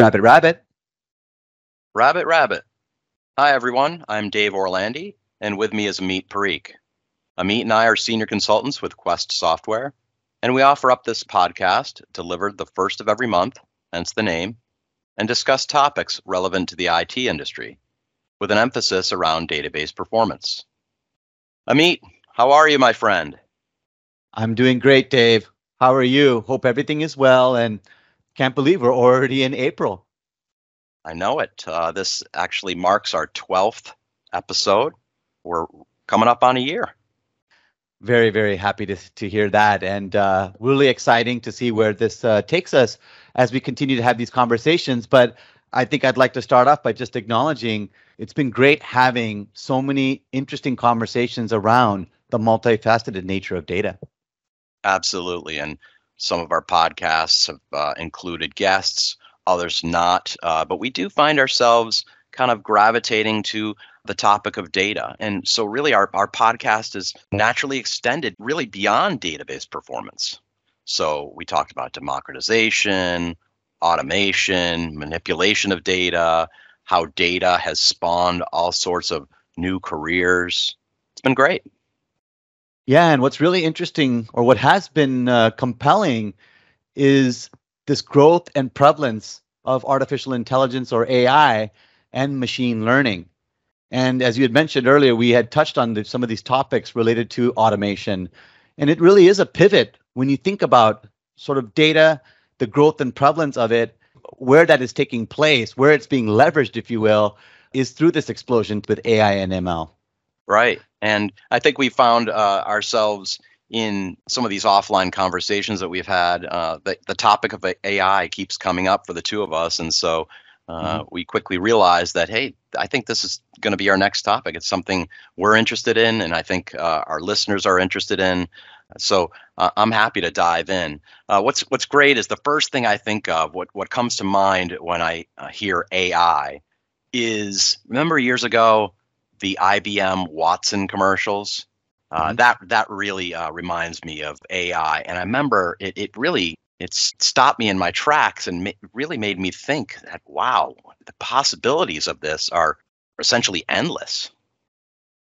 Rabbit, rabbit. Rabbit, rabbit. Hi, everyone. I'm Dave Orlandi, and with me is Amit Parikh. Amit and I are senior consultants with Quest Software, and we offer up this podcast delivered the first of every month, hence the name, and discuss topics relevant to the IT industry with an emphasis around database performance. Amit, how are you, my friend? I'm doing great, Dave. How are you? Hope everything is well and can't believe we're already in April. I know it. Uh, this actually marks our 12th episode. We're coming up on a year. Very, very happy to, to hear that. And uh, really exciting to see where this uh, takes us as we continue to have these conversations. But I think I'd like to start off by just acknowledging it's been great having so many interesting conversations around the multifaceted nature of data. Absolutely. And some of our podcasts have uh, included guests, others not. Uh, but we do find ourselves kind of gravitating to the topic of data. And so, really, our, our podcast is naturally extended really beyond database performance. So, we talked about democratization, automation, manipulation of data, how data has spawned all sorts of new careers. It's been great. Yeah, and what's really interesting, or what has been uh, compelling, is this growth and prevalence of artificial intelligence or AI and machine learning. And as you had mentioned earlier, we had touched on the, some of these topics related to automation. And it really is a pivot when you think about sort of data, the growth and prevalence of it, where that is taking place, where it's being leveraged, if you will, is through this explosion with AI and ML. Right. And I think we found uh, ourselves in some of these offline conversations that we've had. Uh, the, the topic of AI keeps coming up for the two of us. And so uh, mm-hmm. we quickly realized that, hey, I think this is going to be our next topic. It's something we're interested in, and I think uh, our listeners are interested in. So uh, I'm happy to dive in. Uh, what's what's great is the first thing I think of, what what comes to mind when I uh, hear AI, is remember years ago the IBM Watson commercials. Uh, mm-hmm. That that really uh, reminds me of AI, and I remember it. It really it stopped me in my tracks and ma- really made me think that wow, the possibilities of this are essentially endless.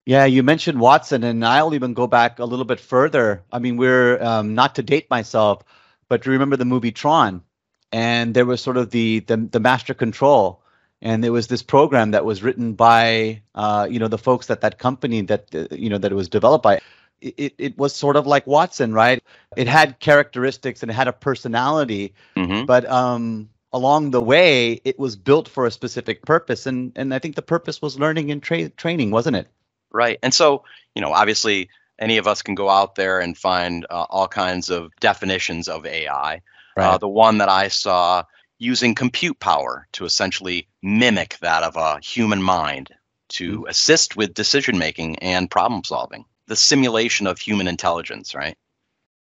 Yeah, you mentioned Watson, and I'll even go back a little bit further. I mean, we're um, not to date myself, but do you remember the movie Tron, and there was sort of the the, the master control and there was this program that was written by uh, you know the folks at that company that uh, you know that it was developed by. It, it was sort of like watson right? It had characteristics and it had a personality mm-hmm. but um, along the way it was built for a specific purpose. And and i think the purpose was learning and tra- training wasn't it? Right. And so you know obviously any of us can go out there and find uh, all kinds of definitions of ai uh, right. the one that i saw using compute power to essentially mimic that of a human mind to mm-hmm. assist with decision making and problem solving, the simulation of human intelligence, right?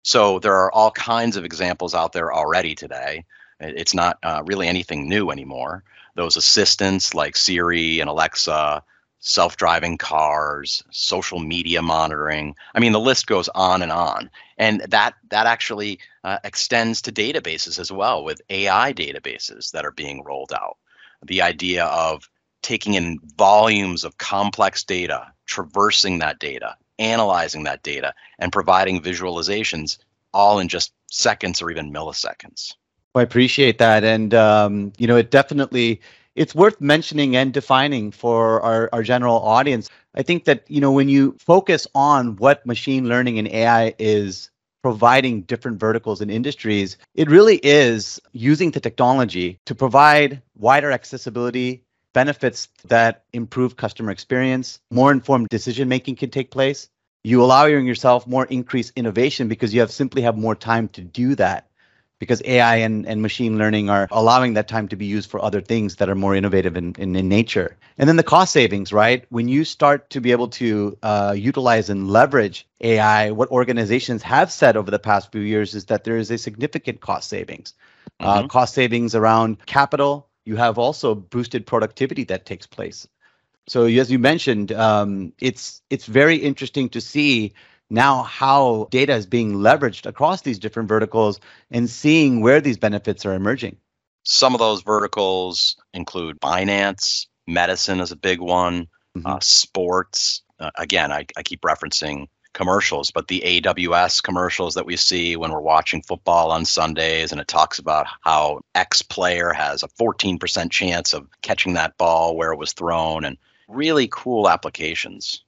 So there are all kinds of examples out there already today. It's not uh, really anything new anymore. Those assistants like Siri and Alexa self-driving cars, social media monitoring. I mean, the list goes on and on, and that that actually uh, extends to databases as well, with AI databases that are being rolled out. The idea of taking in volumes of complex data, traversing that data, analyzing that data, and providing visualizations all in just seconds or even milliseconds. I appreciate that, and um, you know, it definitely it's worth mentioning and defining for our, our general audience. I think that, you know, when you focus on what machine learning and AI is providing different verticals and industries, it really is using the technology to provide wider accessibility, benefits that improve customer experience, more informed decision making can take place. You allow yourself more increased innovation because you have simply have more time to do that because AI and, and machine learning are allowing that time to be used for other things that are more innovative in, in, in nature. And then the cost savings, right? When you start to be able to uh, utilize and leverage AI, what organizations have said over the past few years is that there is a significant cost savings. Uh, mm-hmm. Uh, cost savings around capital. You have also boosted productivity that takes place. So as you mentioned, um, it's it's very interesting to see now how data is being leveraged across these different verticals and seeing where these benefits are emerging. Some of those verticals include finance, medicine is a big one, mm-hmm. uh, sports. Uh, again, I, I keep referencing commercials, but the AWS commercials that we see when we're watching football on Sundays, and it talks about how X player has a 14% chance of catching that ball where it was thrown, and really cool applications.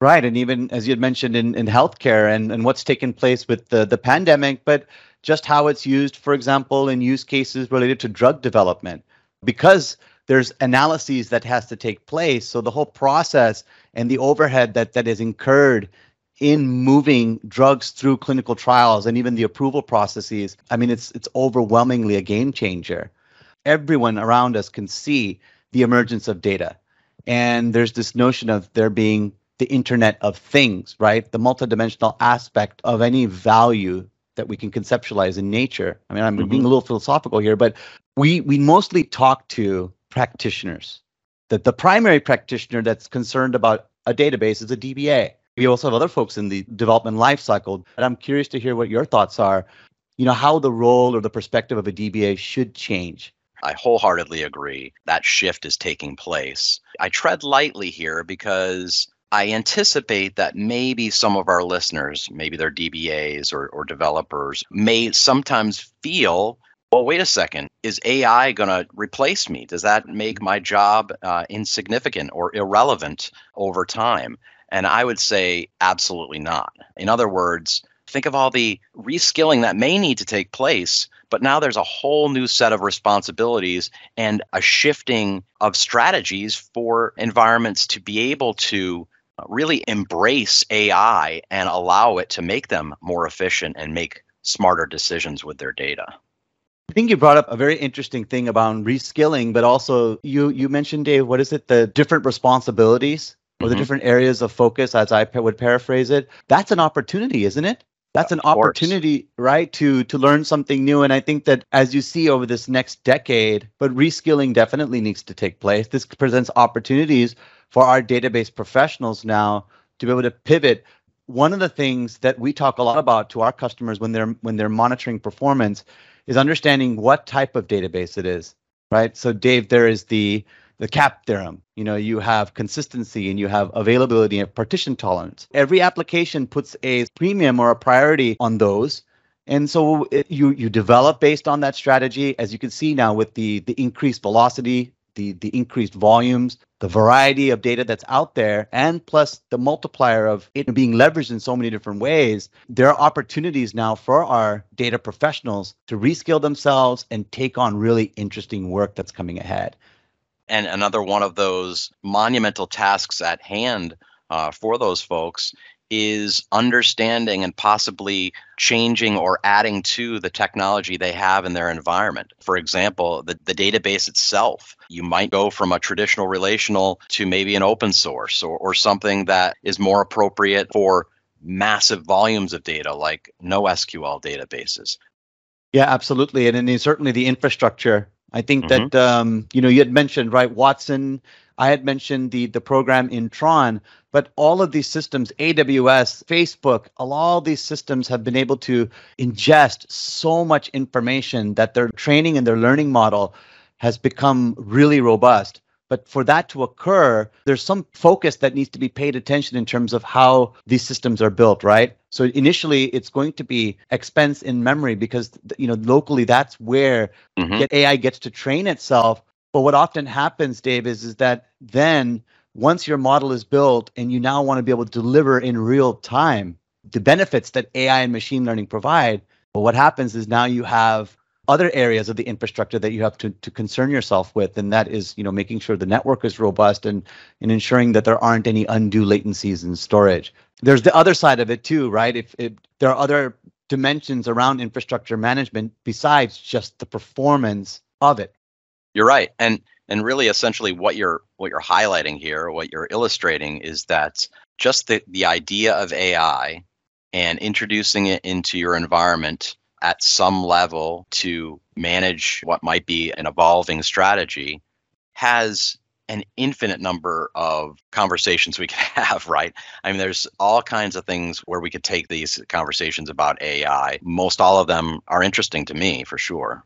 Right. And even as you had mentioned in, in healthcare and, and what's taken place with the, the pandemic, but just how it's used, for example, in use cases related to drug development. Because there's analyses that has to take place. So the whole process and the overhead that, that is incurred in moving drugs through clinical trials and even the approval processes, I mean, it's it's overwhelmingly a game changer. Everyone around us can see the emergence of data. And there's this notion of there being the Internet of Things, right? The multidimensional aspect of any value that we can conceptualize in nature. I mean, I'm mm-hmm. being a little philosophical here, but we we mostly talk to practitioners. That the primary practitioner that's concerned about a database is a DBA. We also have other folks in the development lifecycle, and I'm curious to hear what your thoughts are. You know, how the role or the perspective of a DBA should change. I wholeheartedly agree that shift is taking place. I tread lightly here because I anticipate that maybe some of our listeners, maybe they're DBAs or, or developers, may sometimes feel, well, wait a second, is AI going to replace me? Does that make my job uh, insignificant or irrelevant over time? And I would say absolutely not. In other words, think of all the reskilling that may need to take place, but now there's a whole new set of responsibilities and a shifting of strategies for environments to be able to really embrace AI and allow it to make them more efficient and make smarter decisions with their data. I think you brought up a very interesting thing about reskilling, but also you you mentioned Dave, what is it? The different responsibilities or mm-hmm. the different areas of focus, as I would paraphrase it. That's an opportunity, isn't it? That's an opportunity, right, to to learn something new. And I think that as you see over this next decade, but reskilling definitely needs to take place. This presents opportunities for our database professionals now to be able to pivot one of the things that we talk a lot about to our customers when they're when they're monitoring performance is understanding what type of database it is right so dave there is the the cap theorem. You know you have consistency and you have availability and partition tolerance. Every application puts a premium or a priority on those. And so it, you you develop based on that strategy as you can see now with the the increased velocity the the increased volumes, the variety of data that's out there, and plus the multiplier of it being leveraged in so many different ways, there are opportunities now for our data professionals to reskill themselves and take on really interesting work that's coming ahead. And another one of those monumental tasks at hand uh, for those folks is understanding and possibly changing or adding to the technology they have in their environment. For example, the, the database itself. You might go from a traditional relational to maybe an open source or, or something that is more appropriate for massive volumes of data like NoSQL databases. Yeah, absolutely. And then certainly the infrastructure. I think mm-hmm. that um, you know you had mentioned right Watson I had mentioned the the program in Tron, but all of these systems, AWS, Facebook, all these systems have been able to ingest so much information that their training and their learning model has become really robust. But for that to occur, there's some focus that needs to be paid attention in terms of how these systems are built, right? So initially, it's going to be expense in memory because you know locally that's where mm-hmm. AI gets to train itself but what often happens, Dave, is, is that then once your model is built and you now want to be able to deliver in real time the benefits that AI and machine learning provide, but what happens is now you have other areas of the infrastructure that you have to, to concern yourself with and that is you know making sure the network is robust and, and ensuring that there aren't any undue latencies in storage. There's the other side of it too right? If, if there are other dimensions around infrastructure management besides just the performance of it. You're right. And and really essentially what you're what you're highlighting here, what you're illustrating is that just the, the idea of AI and introducing it into your environment at some level to manage what might be an evolving strategy has an infinite number of conversations we could have, right? I mean, there's all kinds of things where we could take these conversations about AI. Most all of them are interesting to me for sure.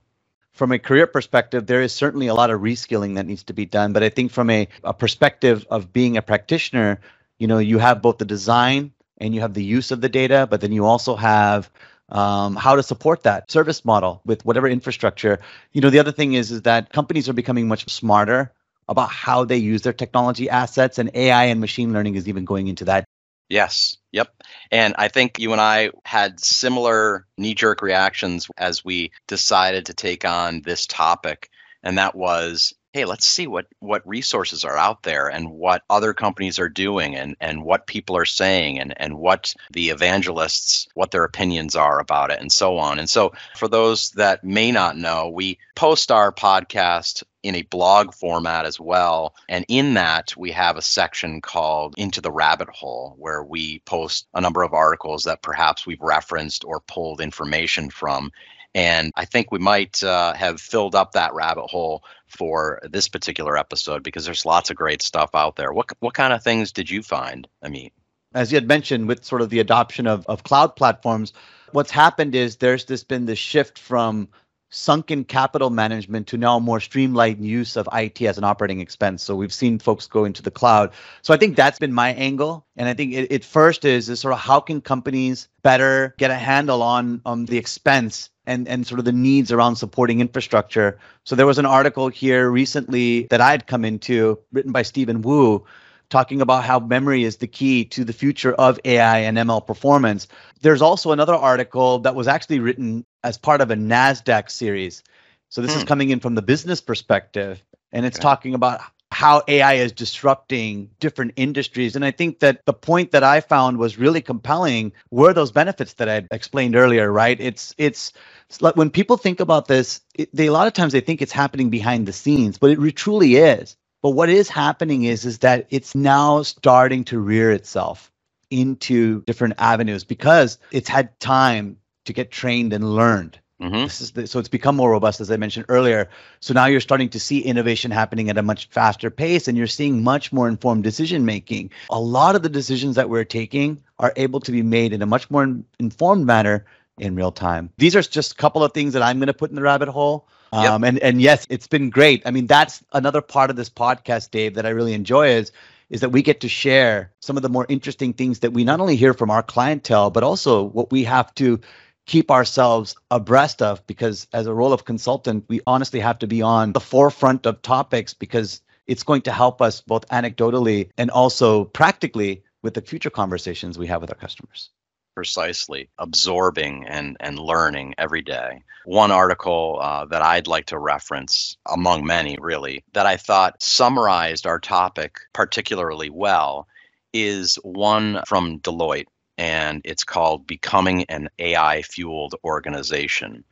from a career perspective, there is certainly a lot of reskilling that needs to be done. But I think from a, a perspective of being a practitioner, you know, you have both the design and you have the use of the data, but then you also have um, how to support that service model with whatever infrastructure. You know, the other thing is is that companies are becoming much smarter about how they use their technology assets, and AI and machine learning is even going into that. Yes. Yep. And I think you and I had similar knee jerk reactions as we decided to take on this topic. And that was hey let's see what what resources are out there and what other companies are doing and and what people are saying and and what the evangelists what their opinions are about it and so on and so for those that may not know we post our podcast in a blog format as well. And in that, we have a section called Into the Rabbit Hole, where we post a number of articles that perhaps we've referenced or pulled information from. And I think we might uh, have filled up that rabbit hole for this particular episode because there's lots of great stuff out there. What what kind of things did you find, Amit? As you had mentioned, with sort of the adoption of, of cloud platforms, what's happened is there's this been this shift from sunken capital management to now more streamlined use of IT as an operating expense. So we've seen folks go into the cloud. So I think that's been my angle. And I think it, it first is, is sort of how can companies better get a handle on, on the expense and, and sort of the needs around supporting infrastructure. So there was an article here recently that I'd come into written by Steven Woo talking about how memory is the key to the future of AI and ML performance. There's also another article that was actually written as part of a NASDAQ series. So this hmm. is coming in from the business perspective, and it's okay. talking about how AI is disrupting different industries. And I think that the point that I found was really compelling were those benefits that I explained earlier, right? It's it's, like when people think about this, it, they a lot of times they think it's happening behind the scenes, but it truly is. But what is happening is is that it's now starting to rear itself into different avenues because it's had time to get trained and learned. Mm-hmm. This is the, so it's become more robust, as I mentioned earlier. So now you're starting to see innovation happening at a much faster pace, and you're seeing much more informed decision making. A lot of the decisions that we're taking are able to be made in a much more informed manner in real time. These are just a couple of things that I'm going to put in the rabbit hole. Um, yep. and and yes, it's been great. I mean, that's another part of this podcast, Dave, that I really enjoy is is that we get to share some of the more interesting things that we not only hear from our clientele, but also what we have to keep ourselves abreast of because as a role of consultant we honestly have to be on the forefront of topics because it's going to help us both anecdotally and also practically with the future conversations we have with our customers. Precisely. Absorbing and, and learning every day. One article uh, that i'd like to reference among many really that i thought summarized our topic particularly well is one from deloitte and it's called Becoming an AI Fueled Organization.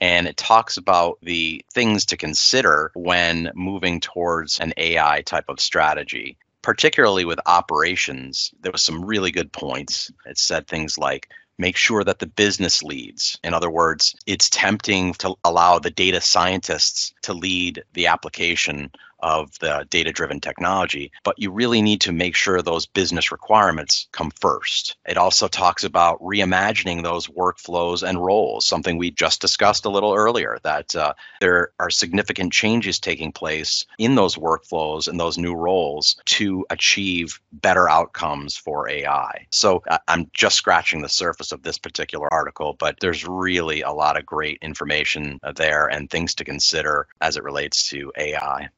And it talks about the things to consider when moving towards an AI type of strategy, particularly with operations. There was some really good points. It said things like make sure that the business leads. In other words, it's tempting to allow the data scientists to lead the application of the data driven technology, but you really need to make sure those business requirements come first. It also talks about reimagining those workflows and roles, something we just discussed a little earlier, that uh, there are significant changes taking place in those workflows and those new roles to achieve better outcomes for AI. So I'm just scratching the surface of this particular article, but there's really a lot of great information there and things to consider as it relates to AI.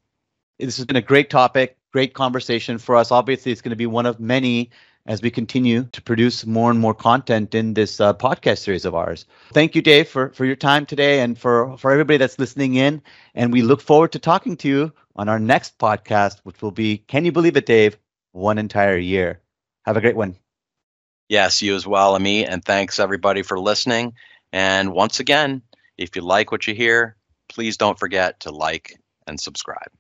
This has been a great topic, great conversation for us. Obviously, it's going to be one of many as we continue to produce more and more content in this uh, podcast series of ours. Thank you, Dave, for, for your time today and for, for everybody that's listening in. And we look forward to talking to you on our next podcast, which will be Can You Believe It, Dave? One entire year. Have a great one. Yes, you as well, Amit. And thanks, everybody, for listening. And once again, if you like what you hear, please don't forget to like and subscribe.